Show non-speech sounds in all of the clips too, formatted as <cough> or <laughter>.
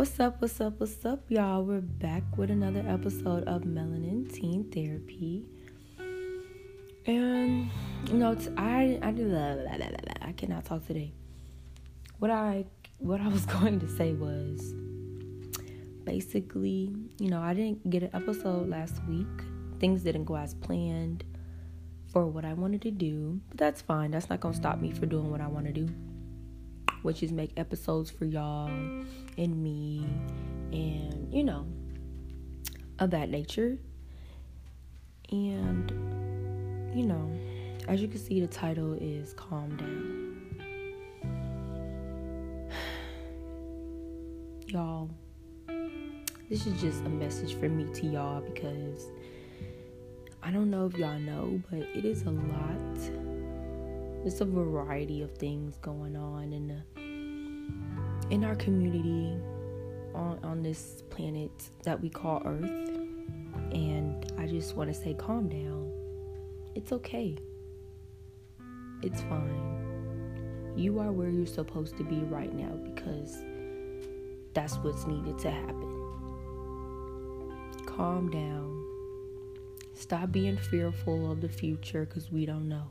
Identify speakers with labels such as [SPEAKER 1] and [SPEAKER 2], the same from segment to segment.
[SPEAKER 1] What's up? What's up? What's up, y'all? We're back with another episode of Melanin Teen Therapy. And you know, I I did I cannot talk today. What I what I was <laughs> going to say was basically, you know, I didn't get an episode last week. Things didn't go as planned for what I wanted to do, but that's fine. That's not gonna stop me for doing what I want to do which is make episodes for y'all and me and you know of that nature. And you know as you can see the title is calm down. <sighs> Y'all this is just a message for me to y'all because I don't know if y'all know, but it is a lot there's a variety of things going on in the in our community on on this planet that we call Earth. And I just want to say calm down. It's okay. It's fine. You are where you're supposed to be right now because that's what's needed to happen. Calm down. Stop being fearful of the future because we don't know.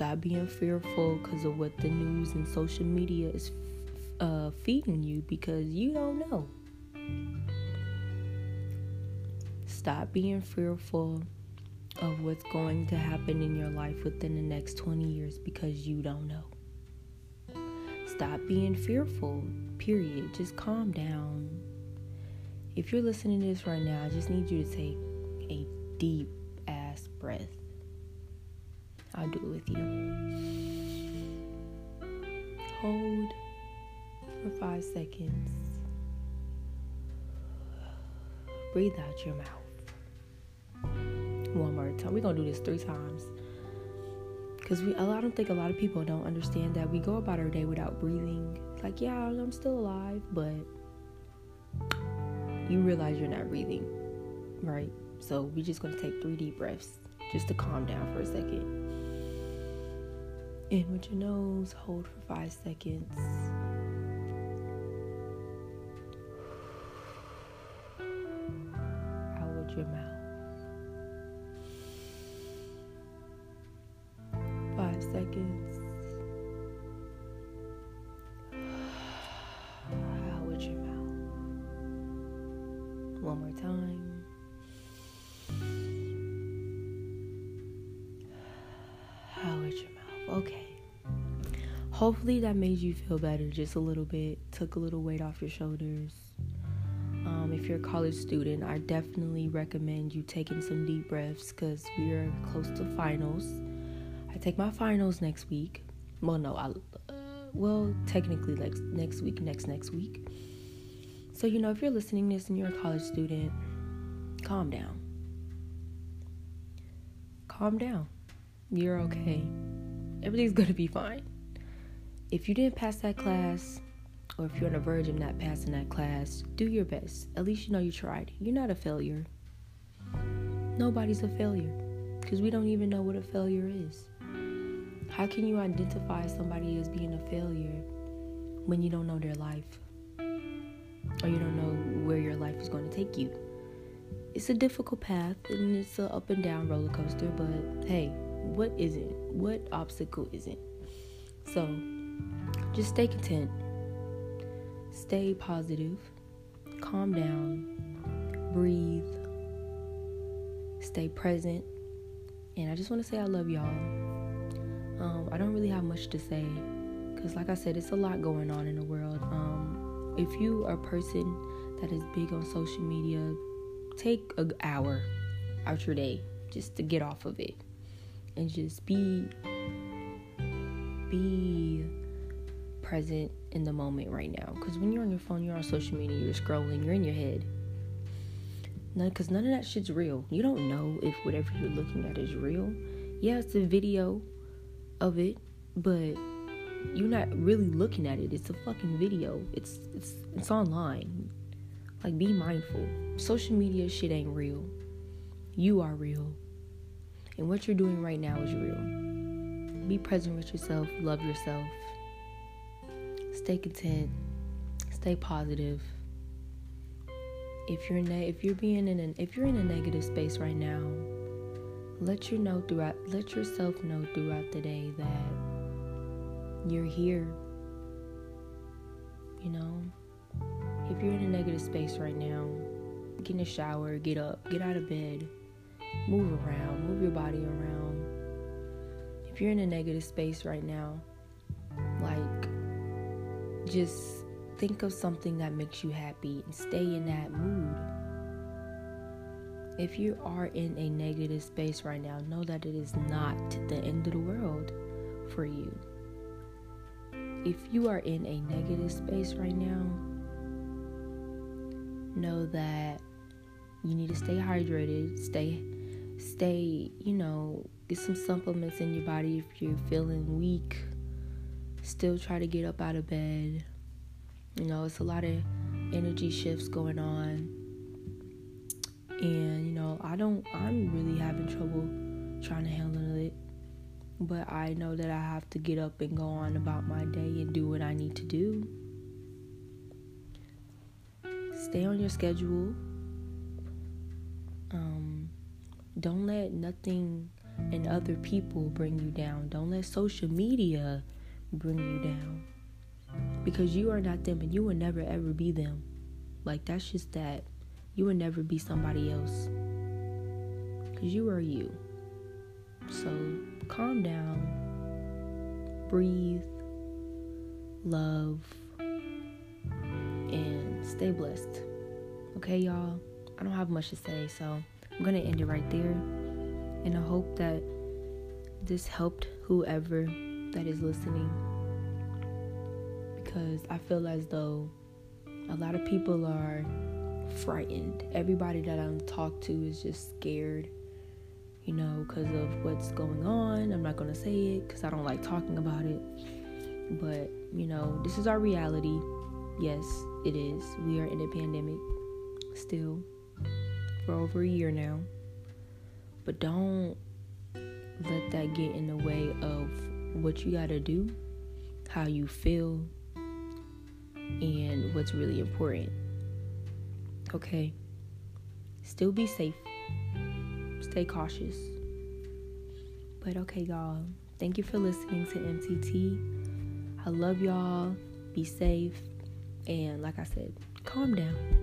[SPEAKER 1] Stop being fearful because of what the news and social media is uh, feeding you because you don't know. Stop being fearful of what's going to happen in your life within the next 20 years because you don't know. Stop being fearful, period. Just calm down. If you're listening to this right now, I just need you to take a deep ass breath. I'll do it with you. Hold for five seconds. Breathe out your mouth. One more time. We're gonna do this three times. Cause we, I don't think a lot of people don't understand that we go about our day without breathing. It's like, yeah, I'm still alive, but you realize you're not breathing, right? So we're just gonna take three deep breaths just to calm down for a second. In with your nose, hold for five seconds. Out with your mouth. Five seconds. Out with your mouth. One more time. Okay. Hopefully that made you feel better just a little bit, took a little weight off your shoulders. Um, if you're a college student, I definitely recommend you taking some deep breaths because we are close to finals. I take my finals next week. Well, no, I uh, well technically like next week, next next week. So you know, if you're listening to this and you're a college student, calm down. Calm down. You're okay everything's gonna be fine. If you didn't pass that class, or if you're on the verge of not passing that class, do your best. At least you know you tried. You're not a failure. Nobody's a failure because we don't even know what a failure is. How can you identify somebody as being a failure when you don't know their life or you don't know where your life is going to take you? It's a difficult path and it's an up and down roller coaster, but hey, what isn't? What obstacle isn't? So just stay content, stay positive, calm down, breathe, stay present. And I just want to say I love y'all. Um, I don't really have much to say because, like I said, it's a lot going on in the world. Um, if you are a person that is big on social media, take an hour out your day just to get off of it and just be be present in the moment right now. Because when you're on your phone you're on social media you're scrolling you're in your head. Because none, none of that shit's real. You don't know if whatever you're looking at is real. Yeah it's a video of it but you're not really looking at it. It's a fucking video. It's it's it's online. Like be mindful. Social media shit ain't real. You are real and what you're doing right now is real. Be present with yourself, love yourself, stay content, stay positive. If you're ne- if you're being in an if you're in a negative space right now, let you know throughout let yourself know throughout the day that you're here. You know, if you're in a negative space right now, get in a shower, get up, get out of bed, move around, move your body around. If you're in a negative space right now, like just think of something that makes you happy and stay in that mood. If you are in a negative space right now, know that it is not the end of the world for you. If you are in a negative space right now, know that you need to stay hydrated, stay stay, you know, get some supplements in your body if you're feeling weak. Still try to get up out of bed. You know, it's a lot of energy shifts going on. And, you know, I don't, I'm really having trouble trying to handle it. But I know that I have to get up and go on about my day and do what I need to do. Stay on your schedule. Um, don't let nothing and other people bring you down. Don't let social media bring you down. Because you are not them and you will never ever be them. Like, that's just that. You will never be somebody else. Because you are you. So, calm down, breathe, love, and stay blessed. Okay, y'all? I don't have much to say, so I'm going to end it right there. And I hope that this helped whoever that is listening because I feel as though a lot of people are frightened. Everybody that I'm talked to is just scared, you know, because of what's going on. I'm not going to say it because I don't like talking about it. But, you know, this is our reality. Yes, it is. We are in a pandemic still for over a year now. But don't let that get in the way of what you got to do, how you feel, and what's really important. Okay? Still be safe. Stay cautious. But okay, y'all. Thank you for listening to MTT. I love y'all. Be safe. And like I said, calm down.